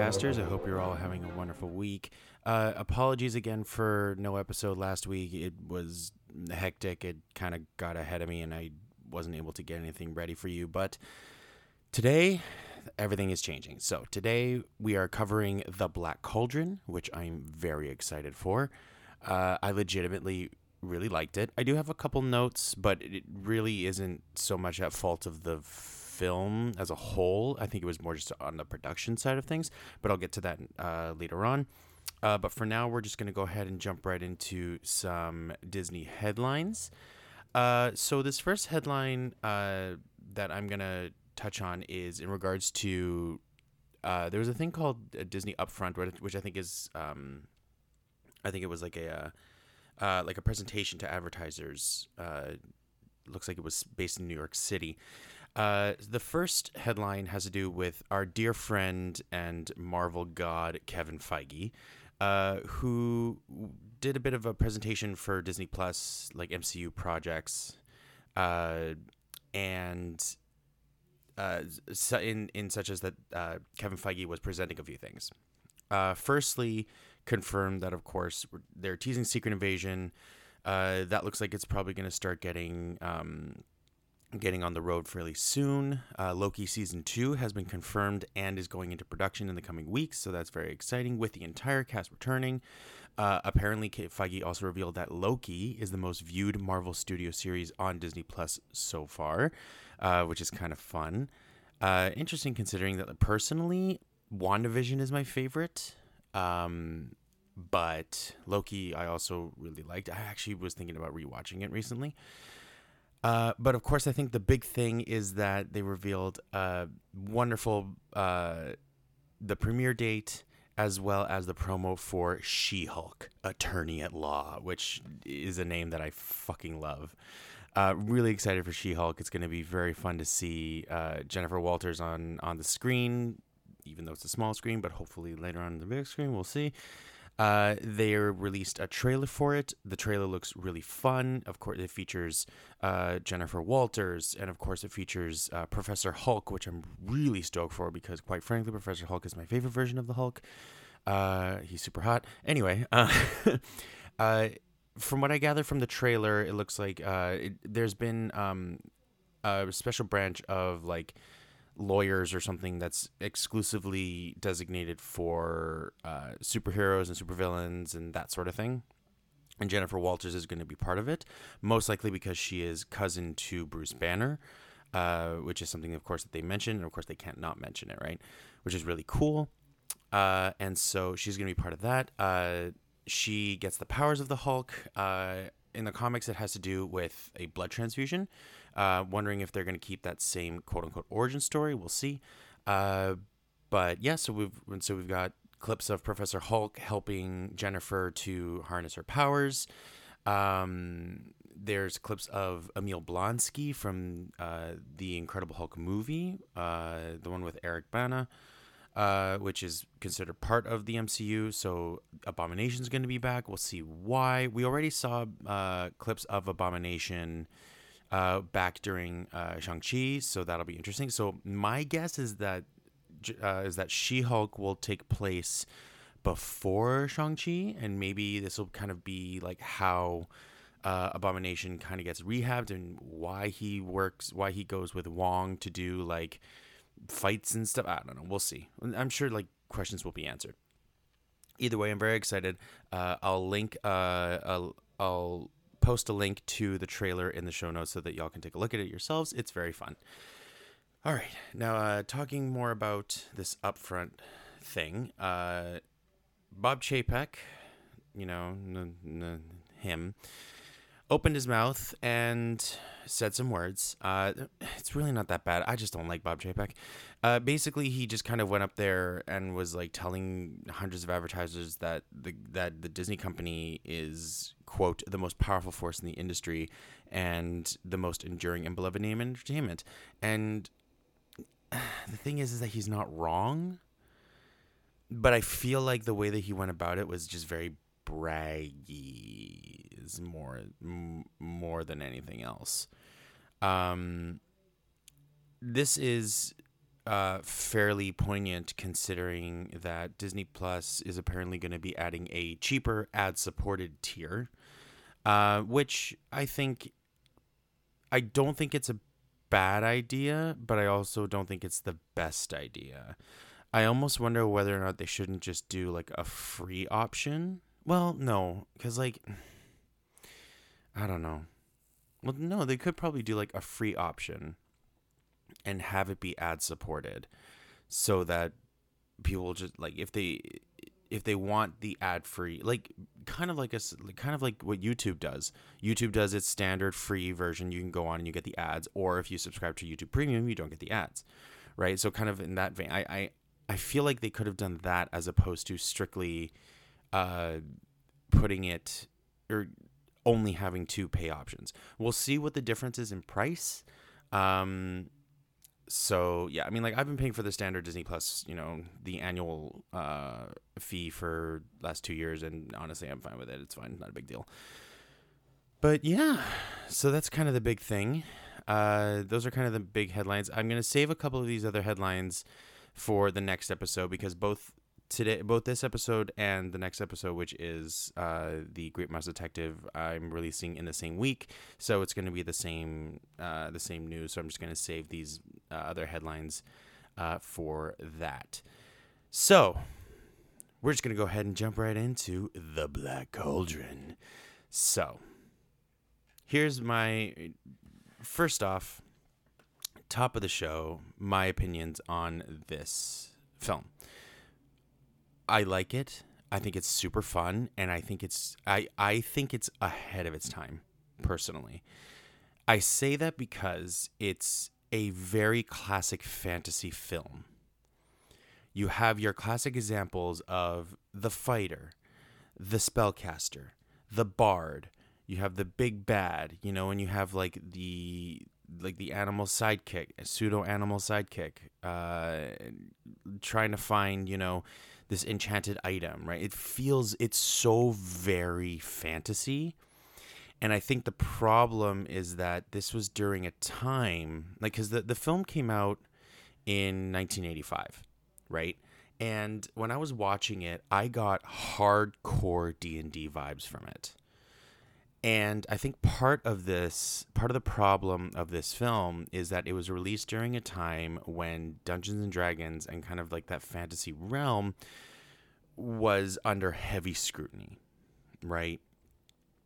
Hello, I hope you're all having a wonderful week. Uh, apologies again for no episode last week. It was hectic. It kind of got ahead of me, and I wasn't able to get anything ready for you. But today, everything is changing. So today we are covering the Black Cauldron, which I'm very excited for. Uh, I legitimately really liked it. I do have a couple notes, but it really isn't so much at fault of the film as a whole. I think it was more just on the production side of things, but I'll get to that uh, later on. Uh, but for now, we're just going to go ahead and jump right into some Disney headlines. Uh, so, this first headline uh, that I'm going to touch on is in regards to uh, there was a thing called a Disney Upfront, which I think is, um, I think it was like a uh, like a presentation to advertisers. looks like it was based in New York City. Uh, the first headline has to do with our dear friend and Marvel god Kevin Feige, uh, who did a bit of a presentation for Disney Plus, like MCU projects, uh, and uh, in in such as that uh, Kevin Feige was presenting a few things. Firstly, confirmed that of course they're teasing Secret Invasion. that looks like it's probably going to start getting um, getting on the road fairly soon. Uh, Loki season two has been confirmed and is going into production in the coming weeks, so that's very exciting. With the entire cast returning, uh, apparently Feige also revealed that Loki is the most viewed Marvel Studio series on Disney Plus so far, uh, which is kind of fun. Uh, interesting considering that personally, WandaVision is my favorite. Um, but Loki, I also really liked. I actually was thinking about rewatching it recently. Uh, but of course, I think the big thing is that they revealed a wonderful uh, the premiere date as well as the promo for She-Hulk, Attorney at Law, which is a name that I fucking love. Uh, really excited for She-Hulk. It's going to be very fun to see uh, Jennifer Walters on on the screen, even though it's a small screen. But hopefully later on the big screen, we'll see. Uh, they released a trailer for it. The trailer looks really fun. Of course, it features uh, Jennifer Walters, and of course, it features uh, Professor Hulk, which I'm really stoked for because, quite frankly, Professor Hulk is my favorite version of the Hulk. Uh, he's super hot. Anyway, uh, uh, from what I gather from the trailer, it looks like it, there's been um, a special branch of like lawyers or something that's exclusively designated for uh, superheroes and supervillains and that sort of thing. And Jennifer Walters is going to be part of it, most likely because she is cousin to Bruce Banner, uh, which is something, of course, that they mention. And of course, they can't not mention it, right? Which is really cool. Uh, and so she's going to be part of that. Uh, she gets the powers of the Hulk. Uh, in the comics, it has to do with a blood transfusion. Uh, wondering if they're going to keep that same quote unquote origin story. We'll see. Uh, but yeah, so we've so we've got clips of Professor Hulk helping Jennifer to harness her powers. Um, there's clips of Emil Blonsky from uh, the Incredible Hulk movie, uh, the one with Eric Bana, uh, which is considered part of the MCU. So Abomination's going to be back. We'll see why. We already saw uh, clips of Abomination uh, back during uh, Shang Chi, so that'll be interesting. So my guess is that uh, is that She Hulk will take place before Shang Chi, and maybe this will kind of be like how. Uh, Abomination kind of gets rehabbed and why he works, why he goes with Wong to do like fights and stuff. I don't know. We'll see. I'm sure like questions will be answered. Either way, I'm very excited. Uh, I'll link. Uh, I'll, I'll post a link to the trailer in the show notes so that y'all can take a look at it yourselves. It's very fun. All right, now uh, talking more about this upfront thing. Uh, Bob Chapek, you know, n- n- him, opened his mouth and said some words. Uh, it's really not that bad. I just don't like Bob Chapek. Uh, basically, he just kind of went up there and was like telling hundreds of advertisers that the that the Disney company is quote the most powerful force in the industry and the most enduring and beloved name in entertainment. And the thing is, is that he's not wrong. But I feel like the way that he went about it was just very braggy is more m- more than anything else. Um, this is uh, fairly poignant considering that Disney Plus is apparently going to be adding a cheaper ad supported tier, uh, which I think I don't think it's a bad idea, but I also don't think it's the best idea. I almost wonder whether or not they shouldn't just do like a free option. Well, no, because like I don't know. Well, no, they could probably do like a free option and have it be ad supported so that people just like if they if they want the ad free like kind of like a kind of like what YouTube does. YouTube does its standard free version. You can go on and you get the ads or if you subscribe to YouTube Premium, you don't get the ads. Right? So kind of in that vein, I I, I feel like they could have done that as opposed to strictly uh putting it or only having two pay options. We'll see what the difference is in price. Um so yeah, I mean, like I've been paying for the standard Disney Plus, you know, the annual uh, fee for last two years, and honestly, I'm fine with it. It's fine, not a big deal. But yeah, so that's kind of the big thing. Uh, those are kind of the big headlines. I'm gonna save a couple of these other headlines for the next episode because both today both this episode and the next episode which is uh, the great mouse detective i'm releasing in the same week. So it's going to be the same uh, the same news. So i'm just going to save these uh, other headlines uh, for that. So we're just going to go ahead and jump right into the black cauldron. So here's my first off top of the show my opinions on this film I like it. I think it's super fun, and I think it's I I think it's ahead of its time, personally. I say that because it's a very classic fantasy film. You have your classic examples of the fighter, the spellcaster, the bard. You have the big bad, you know, and you have like the like the animal sidekick, a pseudo animal sidekick, uh, trying to find, you know, this enchanted item, right? It feels it's so very fantasy. And I think the problem is that this was during a time like cuz the the film came out in 1985, right? And when I was watching it, I got hardcore D&D vibes from it. And I think part of this, part of the problem of this film is that it was released during a time when Dungeons and Dragons and kind of like that fantasy realm was under heavy scrutiny, right?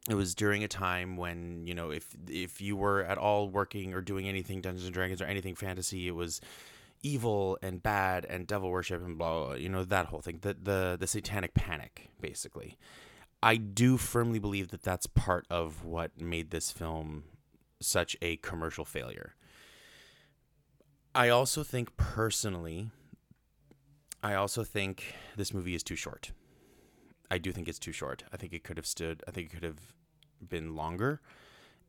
It was during a time when, you know, if if you were at all working or doing anything Dungeons and Dragons or anything fantasy, it was evil and bad and devil worship and blah, blah you know, that whole thing. The the the satanic panic basically. I do firmly believe that that's part of what made this film such a commercial failure. I also think personally, I also think this movie is too short. I do think it's too short. I think it could have stood, I think it could have been longer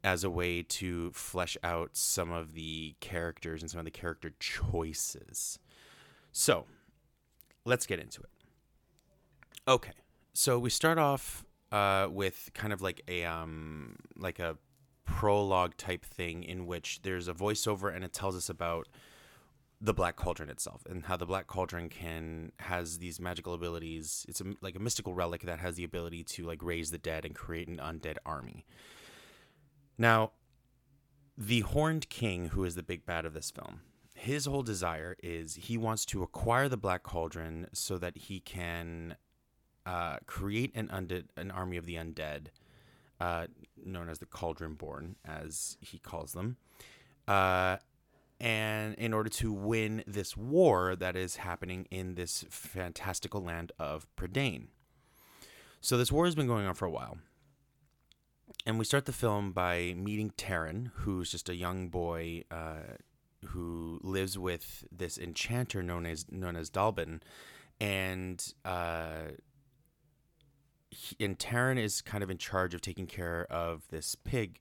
as a way to flesh out some of the characters and some of the character choices. So, let's get into it. Okay. So we start off uh, with kind of like a um, like a prologue type thing in which there's a voiceover and it tells us about the black cauldron itself and how the black cauldron can has these magical abilities. It's a, like a mystical relic that has the ability to like raise the dead and create an undead army. Now the horned king who is the big bad of this film his whole desire is he wants to acquire the black cauldron so that he can uh, create an undead, an army of the undead, uh, known as the Cauldron Born, as he calls them, uh, and in order to win this war that is happening in this fantastical land of Prydain. So this war has been going on for a while. And we start the film by meeting Taran, who's just a young boy uh, who lives with this enchanter known as known as Dallben, and uh, and Taran is kind of in charge of taking care of this pig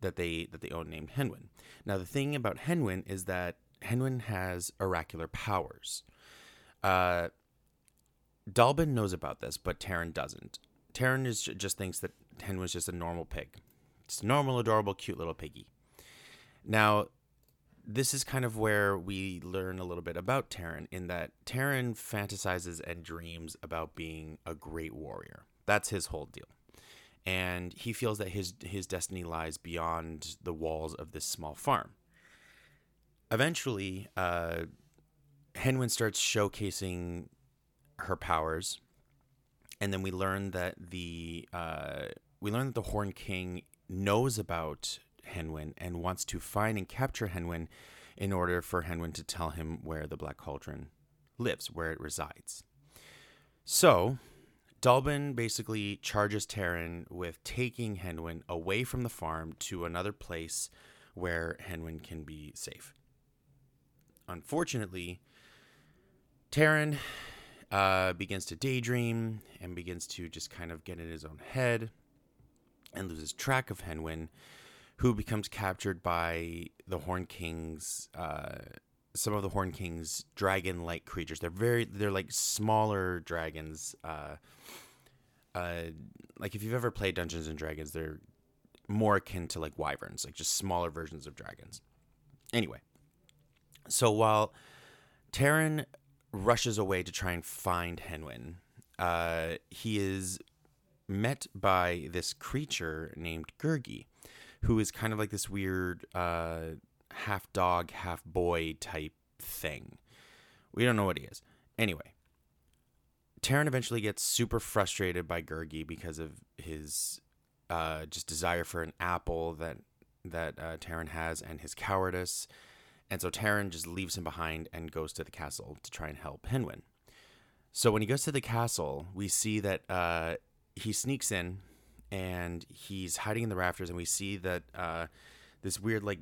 that they that they own named Hen Wen. Now the thing about Hen Wen is that Hen Wen has oracular powers. Uh, Dallben knows about this, but Taran doesn't. Taran is just thinks that Hen Wen's just a normal pig. It's a normal, adorable, cute little piggy. Now, this is kind of where we learn a little bit about Terran in that Terran fantasizes and dreams about being a great warrior. That's his whole deal. And he feels that his his destiny lies beyond the walls of this small farm. Eventually, uh, Hen starts showcasing her powers, and then we learn that the uh, we learn that the Horn King knows about Hen and wants to find and capture Hen in order for Hen to tell him where the Black Cauldron lives, where it resides. So, Dallben basically charges Terran with taking Hen Wen away from the farm to another place where Hen Wen can be safe. Unfortunately, Terran uh, begins to daydream and begins to just kind of get in his own head and loses track of Hen Wen, who becomes captured by the Horn King's uh, some of the Horn King's dragon-like creatures. They're very they're like smaller dragons. Uh, uh, like if you've ever played Dungeons and Dragons, they're more akin to like wyverns, like just smaller versions of dragons. Anyway, so while Terran rushes away to try and find Hen uh, he is met by this creature named Gurgi, who is kind of like this weird uh, half dog, half boy type thing. We don't know what he is. Anyway, Terran eventually gets super frustrated by Gurgi because of his uh, just desire for an apple that that uh, Terran has and his cowardice. And so Terran just leaves him behind and goes to the castle to try and help Hen So when he goes to the castle, we see that uh, he sneaks in and he's hiding in the rafters, and we see that uh, this weird like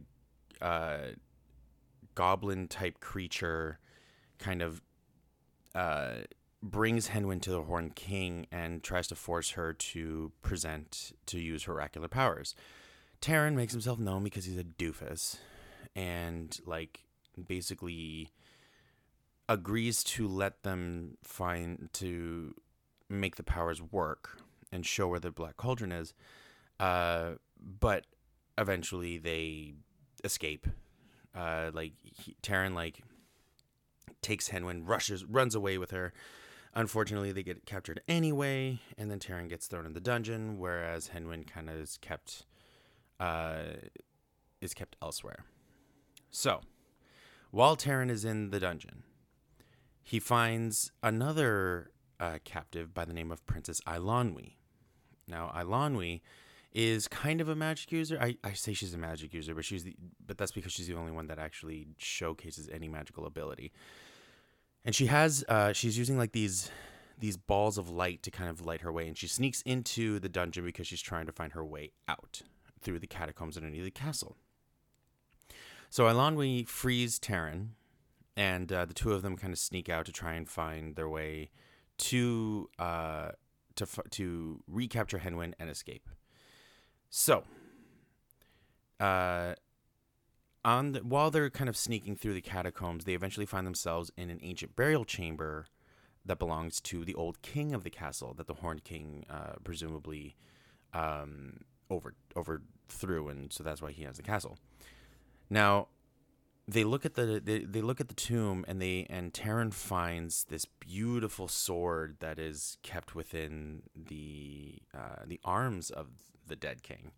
uh, goblin type creature kind of uh, brings Hen to the Horn King and tries to force her to present to use her oracular powers. Terran makes himself known because he's a doofus, and like basically agrees to let them find to make the powers work and show where the black cauldron is. Uh, but eventually they escape. Uh, like he, Terran like takes Hen rushes, runs away with her. Unfortunately, they get captured anyway, and then Terran gets thrown in the dungeon, whereas Hen kind of is kept uh, is kept elsewhere. So, while Terran is in the dungeon, he finds another uh, captive by the name of Princess Eilonwy. Now, Eilonwy is kind of a magic user. I, I say she's a magic user, but she's the, but that's because she's the only one that actually showcases any magical ability. And she has uh, she's using like these these balls of light to kind of light her way, and she sneaks into the dungeon because she's trying to find her way out through the catacombs underneath the castle. So Eilonwy frees Terran, and uh, the two of them kind of sneak out to try and find their way to uh, to to recapture Hen and escape. So, uh, on the, while they're kind of sneaking through the catacombs, they eventually find themselves in an ancient burial chamber that belongs to the old king of the castle that the Horned King uh, presumably um, over overthrew, and so that's why he has the castle. Now, they look at the they, they look at the tomb and they and Terran finds this beautiful sword that is kept within the uh, the arms of the dead king.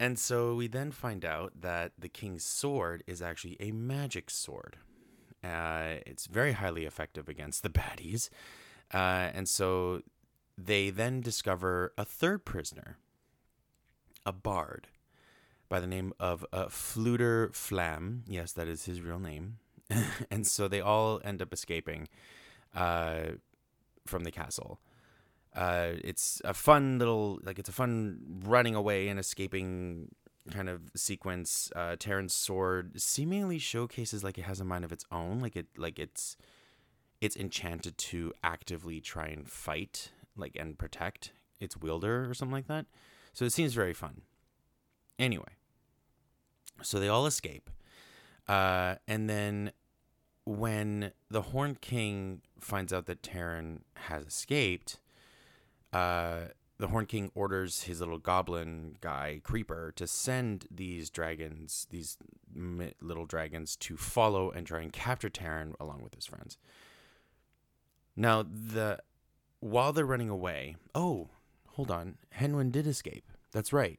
And so we then find out that the king's sword is actually a magic sword. Uh, it's very highly effective against the baddies. Uh, and so they then discover a third prisoner, a bard by the name of uh, Fflewddur Fflam. Yes, that is his real name. and so they all end up escaping uh, from the castle. Uh, it's a fun little, like, it's a fun running away and escaping kind of sequence. Uh, Terran's sword seemingly showcases like it has a mind of its own, like it, like it's, it's enchanted to actively try and fight, like, and protect its wielder or something like that. So it seems very fun. Anyway, so they all escape. Uh, and then when the Horned King finds out that Terran has escaped, uh, the Horn King orders his little goblin guy, Creeper, to send these dragons, these little dragons, to follow and try and capture Terran along with his friends. Now, the while they're running away, oh, hold on, Hen Wen did escape. That's right.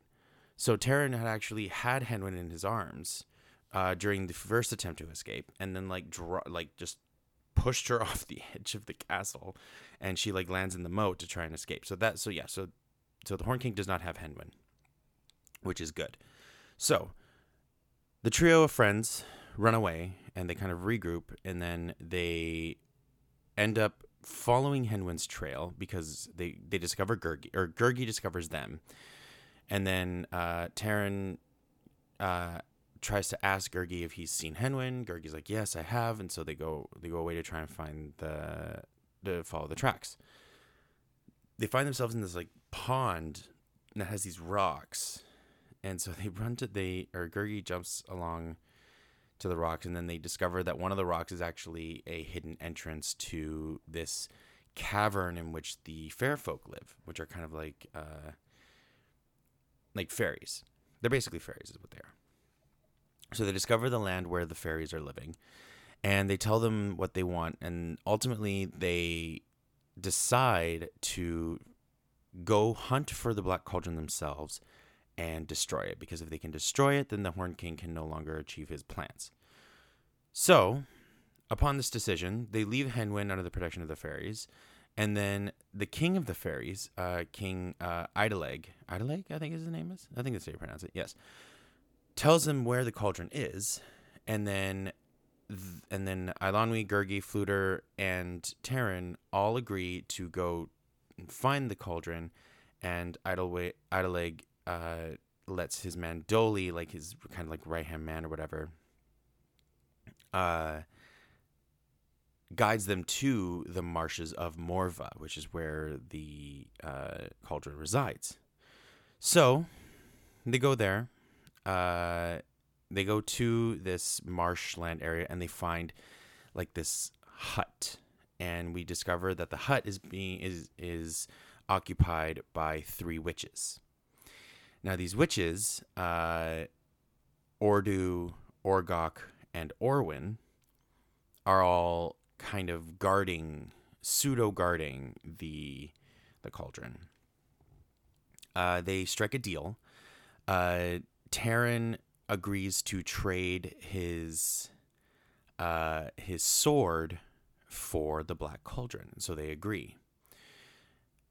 So Terran had actually had Hen Wen in his arms uh, during the first attempt to escape, and then like draw, like just pushed her off the edge of the castle, and she like lands in the moat to try and escape. So that so yeah so so the Horn King does not have Hen Wen, which is good. So the trio of friends run away and they kind of regroup, and then they end up following Hen Wen's trail because they they discover Gurgi or Gurgi discovers them, and then uh, Terran uh, tries to ask Gurgi if he's seen Hen Wen. Gurgi's like, "Yes, I have," and so they go they go away to try and find the to follow the tracks. They find themselves in this like pond that has these rocks, and so they run to they or Gurgi jumps along to the rocks, and then they discover that one of the rocks is actually a hidden entrance to this cavern in which the fair folk live, which are kind of like uh, like fairies. They're basically fairies, is what they are. So they discover the land where the fairies are living, and they tell them what they want, and ultimately they decide to go hunt for the Black Cauldron themselves and destroy it because if they can destroy it, then the Horn King can no longer achieve his plans. So, upon this decision, they leave Hen Wen under the protection of the fairies, and then the king of the fairies, uh, King uh, Eidilleg, Eidilleg, I think his name is. I think that's how you pronounce it. Yes, tells him where the cauldron is, and then and then Eilonwy, Gurgi, Fflewddur, and Terran all agree to go find the cauldron, and Eidilleg uh, lets his man Doli, like his kind of like right hand man or whatever, uh, guides them to the marshes of Morva, which is where the uh, cauldron resides. So they go there. Uh, they go to this marshland area and they find like this hut, and we discover that the hut is being is is occupied by three witches. Now these witches, uh, Orddu, Orgoch, and Orwen, are all kind of guarding, pseudo guarding the the cauldron. Uh, they strike a deal. Uh, Terran agrees to trade his uh, his sword for the Black Cauldron, so they agree.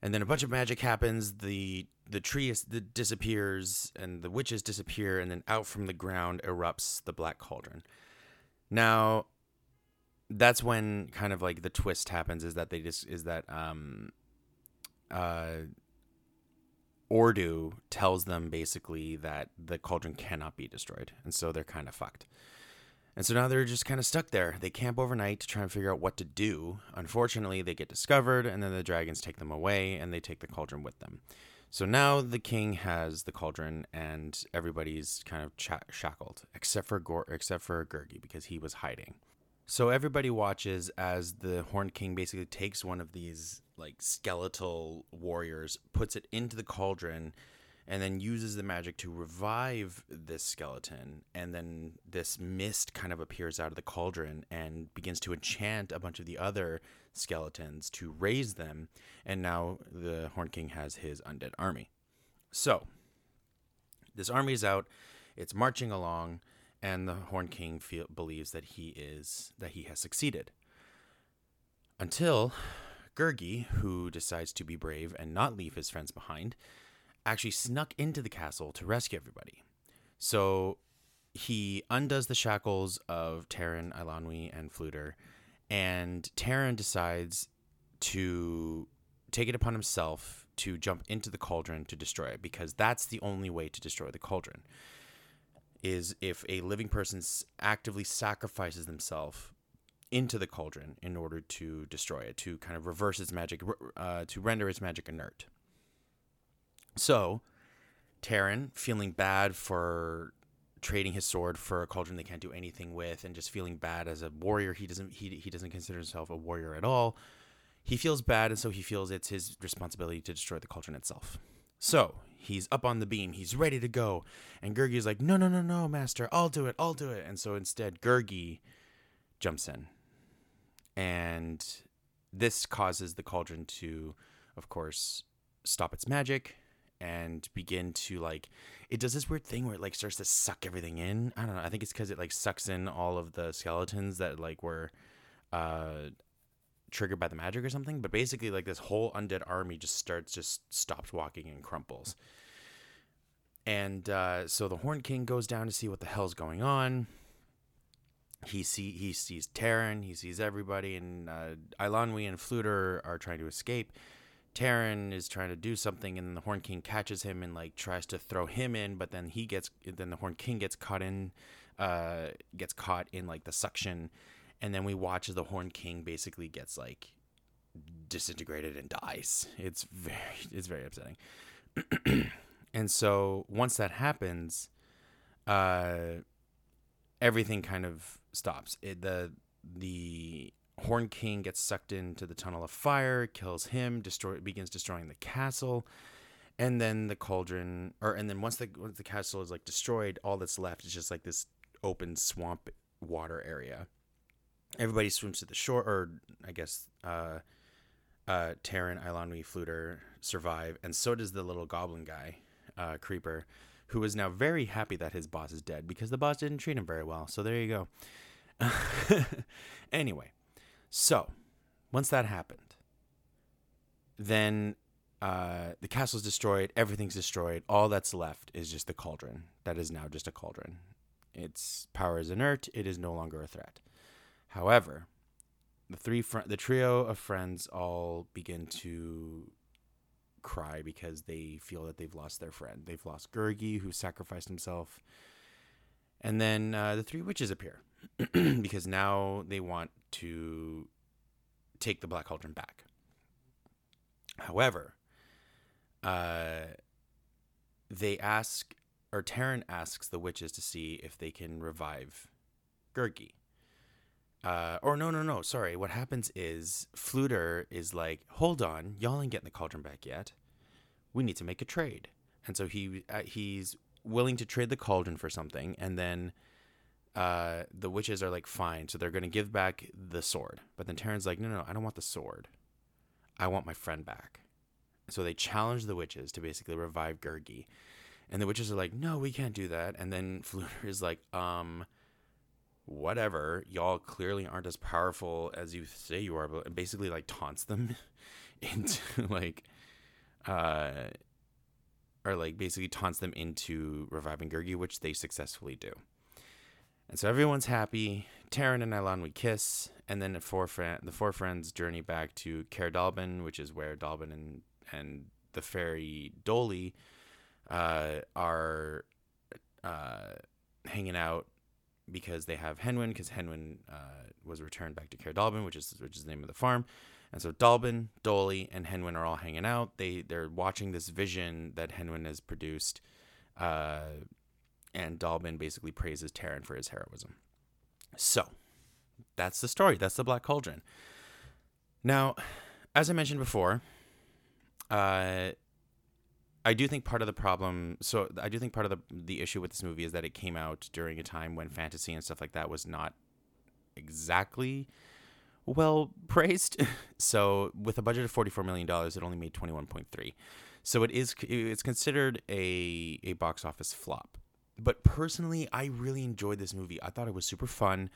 And then a bunch of magic happens. The the tree is, the disappears, and the witches disappear, and then out from the ground erupts the Black Cauldron. Now, that's when kind of like the twist happens. Is that they just is that um, uh, Orddu tells them basically that the cauldron cannot be destroyed, and so they're kind of fucked. And so now they're just kind of stuck there. They camp overnight to try and figure out what to do. Unfortunately, they get discovered, and then the dragons take them away, and they take the cauldron with them. So now the king has the cauldron, and everybody's kind of ch- shackled, except for Gor- except for Gurgi because he was hiding. So everybody watches as the Horn King basically takes one of these like skeletal warriors, puts it into the cauldron, and then uses the magic to revive this skeleton. And then this mist kind of appears out of the cauldron and begins to enchant a bunch of the other skeletons to raise them. And now the Horn King has his undead army. So this army is out, it's marching along and the Horn King feel, believes that he is that he has succeeded. Until Gurgi, who decides to be brave and not leave his friends behind, actually snuck into the castle to rescue everybody. So he undoes the shackles of Terran, Eilonwy, and Fflewddur, and Terran decides to take it upon himself to jump into the cauldron to destroy it because that's the only way to destroy the cauldron is if a living person actively sacrifices themselves into the cauldron in order to destroy it, to kind of reverse its magic, uh, to render its magic inert. So, Terran, feeling bad for trading his sword for a cauldron they can't do anything with, and just feeling bad as a warrior, he doesn't he he doesn't consider himself a warrior at all. he feels bad, and so he feels it's his responsibility to destroy the cauldron itself. So he's up on the beam, he's ready to go, and Gurgi's like, "No, no, no, no, master, I'll do it, I'll do it." And so instead, Gurgi jumps in, and this causes the cauldron to, of course, stop its magic and begin to like it does this weird thing where it like starts to suck everything in. I don't know i think it's because it like sucks in all of the skeletons that like were uh triggered by the magic or something but basically like this whole undead army just starts just stops walking and crumples. And uh so the horn king goes down to see what the hell's going on. He see he sees Taran, he sees everybody, and uh, Eilonwy and Fflewddur are trying to escape. Taran is trying to do something, and the Horn King catches him and like tries to throw him in, but then he gets then the Horn King gets caught in, uh, gets caught in like the suction, and then we watch as the Horn King basically gets like disintegrated and dies. It's very it's very upsetting. and so once that happens, uh, everything kind of stops. It, the the Horn King gets sucked into the tunnel of fire, kills him, destroy begins destroying the castle, and then the cauldron, or and then once the once the castle is like destroyed, all that's left is just like this open swamp water area. Everybody swims to the shore, or I guess uh, uh, Eilonwy, Fflewddur survive, and so does the little goblin guy, uh, Creeper, who is now very happy that his boss is dead because the boss didn't treat him very well. So there you go. anyway, so, once that happened, then uh, the castle's destroyed, everything's destroyed. All that's left is just the cauldron. That is now just a cauldron. Its power is inert. It is no longer a threat. However, the three fr- the trio of friends all begin to cry because they feel that they've lost their friend. They've lost Gurgi, who sacrificed himself, and then uh, the three witches appear because now they want to take the Black Cauldron back. However, uh, they ask, or Taryn asks the witches to see if they can revive Gurgi. Uh, or no, no, no. Sorry. What happens is Fflewddur is like, "Hold on, y'all ain't getting the cauldron back yet. We need to make a trade." And so he uh, he's willing to trade the cauldron for something, and then uh, the witches are like, fine. So they're going to give back the sword. But then Taran's like, no, no, I don't want the sword. I want my friend back. So they challenge the witches to basically revive Gurgi. And the witches are like, no, we can't do that. And then Fflewddur is like, um, whatever. Y'all clearly aren't as powerful as you say you are. But basically, like, taunts them into, like, uh, or like basically taunts them into reviving Gurgi, which they successfully do. And so everyone's happy. Taran and Eilonwy kiss, and then the four, fr- the four friends journey back to Caer Dallben, which is where Dallben and, and the fairy Doli uh, are uh, hanging out because they have Hen Wen, because Hen Wen uh, was returned back to Caer Dallben, which is which is the name of the farm. And so Dallben, Doli, and Hen Wen are all hanging out. They they're watching this vision that Hen Wen has produced, uh, and Dallben basically praises Taran for his heroism. So, that's the story. That's the Black Cauldron. Now, as I mentioned before, uh, I do think part of the problem. So I do think part of the the issue with this movie is that it came out during a time when fantasy and stuff like that was not exactly well praised. so with a budget of forty four million dollars, it only made twenty one point three. So it is it's considered a a box office flop. But personally, I really enjoyed this movie. I thought it was super fun.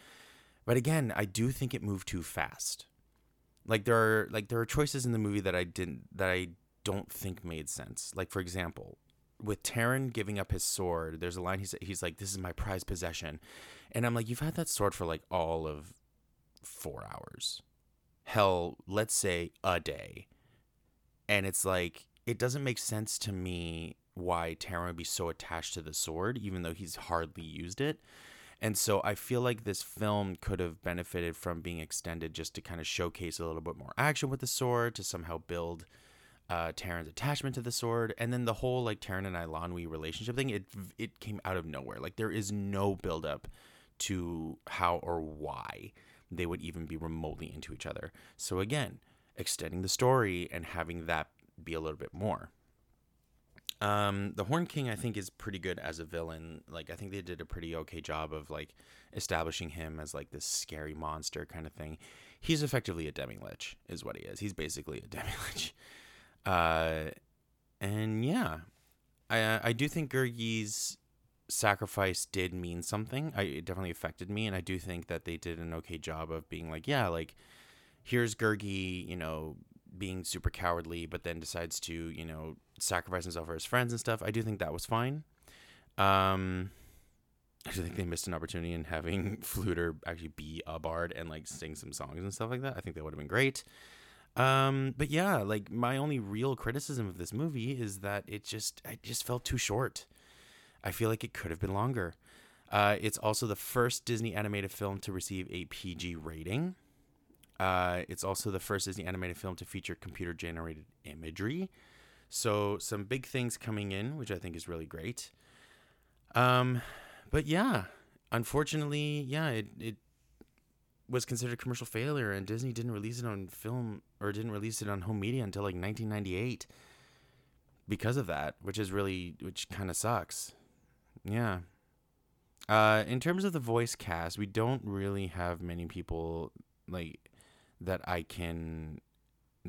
But again, I do think it moved too fast. Like there are like there are choices in the movie that I didn't that I don't think made sense. Like for example, with Taran giving up his sword, there's a line he's he's like, "This is my prized possession," and I'm like, "You've had that sword for like all of four hours, hell, let's say a day," and it's like it doesn't make sense to me why Taran would be so attached to the sword, even though he's hardly used it. And so I feel like this film could have benefited from being extended just to kind of showcase a little bit more action with the sword, to somehow build uh, Taran's attachment to the sword, and then the whole like Taran and Eilonwy relationship thing. It it came out of nowhere. Like there is no build up to how or why they would even be remotely into each other. So again, extending the story and having that be a little bit more. Um, the Horn King, I think, is pretty good as a villain. Like, I think they did a pretty okay job of like establishing him as like this scary monster kind of thing. He's effectively a demi lich, is what he is. He's basically a demi lich. Uh, and yeah, I I do think Gurgi's sacrifice did mean something. I, it definitely affected me, and I do think that they did an okay job of being like, yeah, like here's Gurgi, you know, being super cowardly, but then decides to, you know, sacrifice himself for his friends and stuff. I do think that was fine. Um, I think they missed an opportunity in having Fflewddur actually be a bard and like sing some songs and stuff like that. I think that would have been great. Um, but yeah, like my only real criticism of this movie is that it just it just felt too short. I feel like it could have been longer. Uh, it's also the first Disney animated film to receive a PG rating. Uh, it's also the first Disney animated film to feature computer generated imagery. So some big things coming in, which I think is really great. Um, but yeah, unfortunately, yeah, it, it was considered commercial failure, and Disney didn't release it on film or didn't release it on home media until like 1998 because of that, which is really which kind of sucks. Yeah. Uh, in terms of the voice cast, we don't really have many people like that I can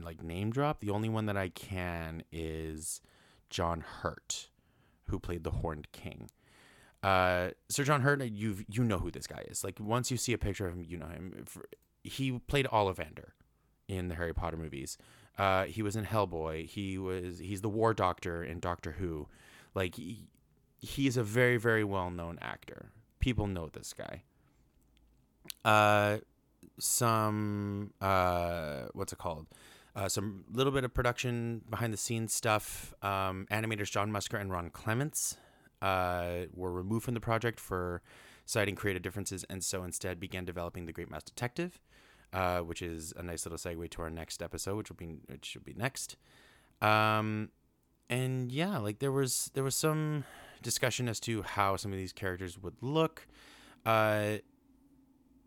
like name drop. The only one that I can is John Hurt, who played the Horned King. Uh, Sir John Hurt, you you know who this guy is. Like once you see a picture of him, you know him. He played Ollivander in the Harry Potter movies. Uh, he was in Hellboy. He was he's the War Doctor in Doctor Who. Like he, he's a very very well known actor. People know this guy. Uh, some uh, what's it called? Uh, some little bit of production behind the scenes stuff. Um, animators John Musker and Ron Clements uh, were removed from the project for citing creative differences, and so instead began developing the Great Mouse Detective, uh, which is a nice little segue to our next episode, which will be which should be next. Um, and yeah, like there was there was some discussion as to how some of these characters would look. Uh,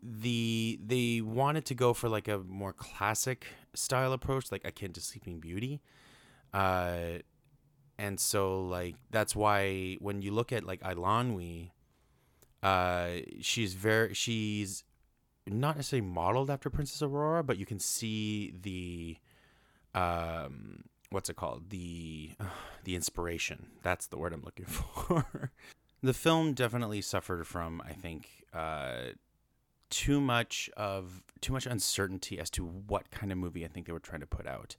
the they wanted to go for like a more classic style approach, like akin to Sleeping Beauty. Uh, and so like that's why when you look at like Eilonwy, uh, she's very she's not necessarily modeled after Princess Aurora, but you can see the um what's it called the uh, the inspiration. That's the word I'm looking for. the film definitely suffered from I think uh too much of too much uncertainty as to what kind of movie I think they were trying to put out.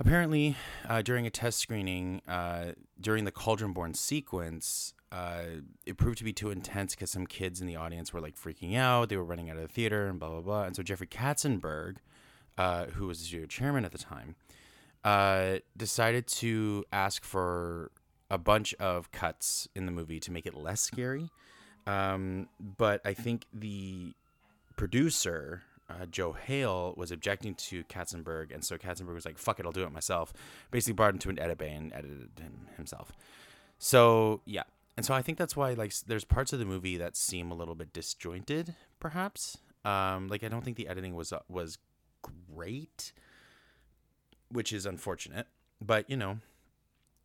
Apparently, uh, during a test screening, uh, during the Cauldron-born sequence, uh, it proved to be too intense because some kids in the audience were like freaking out. They were running out of the theater and blah blah blah. And so Jeffrey Katzenberg, uh, who was the studio chairman at the time, uh, decided to ask for a bunch of cuts in the movie to make it less scary. Um, but I think the producer uh, Joe Hale was objecting to Katzenberg, and so Katzenberg was like, "Fuck it, I'll do it myself." Basically, brought him to an edit bay and edited him himself. So yeah, and so I think that's why like there's parts of the movie that seem a little bit disjointed, perhaps. Um, like I don't think the editing was uh, was great, which is unfortunate. But you know,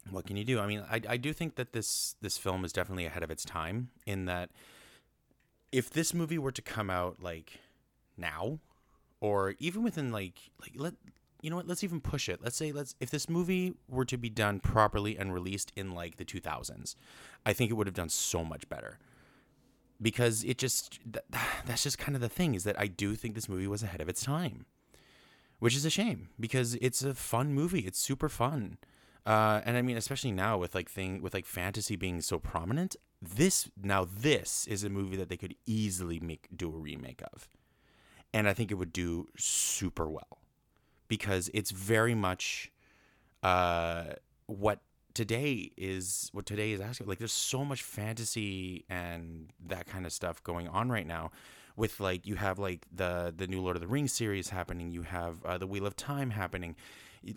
what can you do? I mean, I I do think that this this film is definitely ahead of its time in that if this movie were to come out like now or even within like like let you know what let's even push it. Let's say let's if this movie were to be done properly and released in like the 2000s i think it would have done so much better. Because it just that, that's just kind of the thing is that i do think this movie was ahead of its time which is a shame because it's a fun movie. It's super fun. Uh, and i mean especially now with like thing with like fantasy being so prominent this now this is a movie that they could easily make do a remake of and I think it would do super well because it's very much uh, what today is what today is asking like there's so much fantasy and that kind of stuff going on right now with like you have like the the new lord of the rings series happening you have uh, the wheel of time happening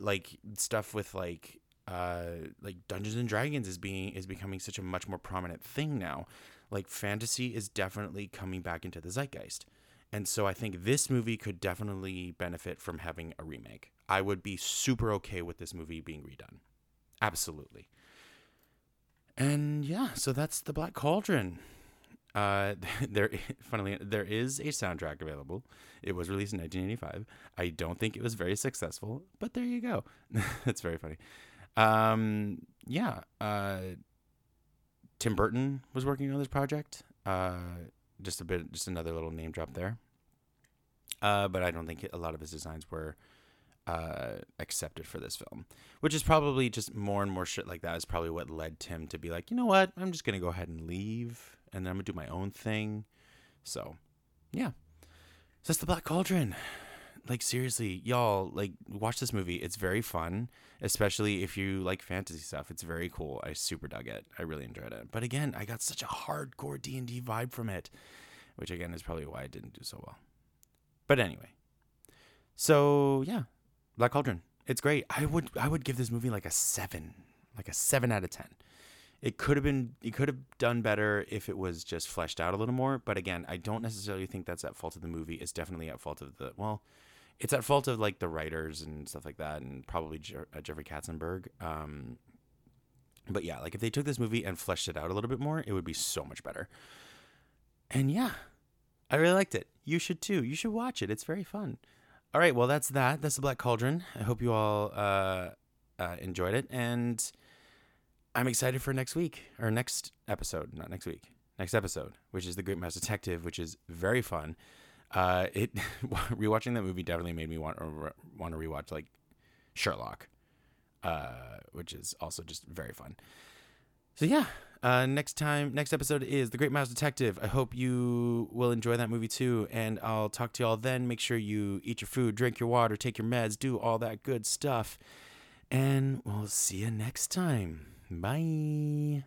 like stuff with like uh like dungeons and dragons is being is becoming such a much more prominent thing now. Like fantasy is definitely coming back into the zeitgeist And so I think this movie could definitely benefit from having a remake. I would be super okay with this movie being redone. Absolutely. And yeah, so that's the Black Cauldron. Uh, there, funnily, there is a soundtrack available. It was released in 1985. I don't think it was very successful, but there you go. That's very funny. Um, yeah. Uh, Tim Burton was working on this project. Uh, just a bit, just another little name drop there. Uh, but I don't think a lot of his designs were uh, accepted for this film, which is probably just more and more shit like that is probably what led Tim to be like, you know what, I'm just gonna go ahead and leave, and then I'm gonna do my own thing. So, yeah, so that's the Black Cauldron. Like seriously, y'all, like watch this movie. It's very fun, especially if you like fantasy stuff. It's very cool. I super dug it. I really enjoyed it. But again, I got such a hardcore D and D vibe from it, which again is probably why it didn't do so well. But anyway, so yeah, Black Cauldron. It's great. I would I would give this movie like a seven, like a seven out of ten. It could have been it could have done better if it was just fleshed out a little more. But again, I don't necessarily think that's at fault of the movie. It's definitely at fault of the well, it's at fault of like the writers and stuff like that, and probably Je- uh, Jeffrey Katzenberg. Um, but yeah, like if they took this movie and fleshed it out a little bit more, it would be so much better. And yeah, I really liked it. You should too. You should watch it. It's very fun. All right, well that's that. That's the Black Cauldron. I hope you all uh, uh, enjoyed it, and I'm excited for next week or next episode. Not next week. Next episode, which is the Great Mouse Detective, which is very fun. Uh, it rewatching that movie definitely made me want to want to rewatch like Sherlock, uh, which is also just very fun. So yeah, uh, next time, next episode is The Great Mouse Detective. I hope you will enjoy that movie too. And I'll talk to y'all then. Make sure you eat your food, drink your water, take your meds, do all that good stuff. And we'll see you next time. Bye.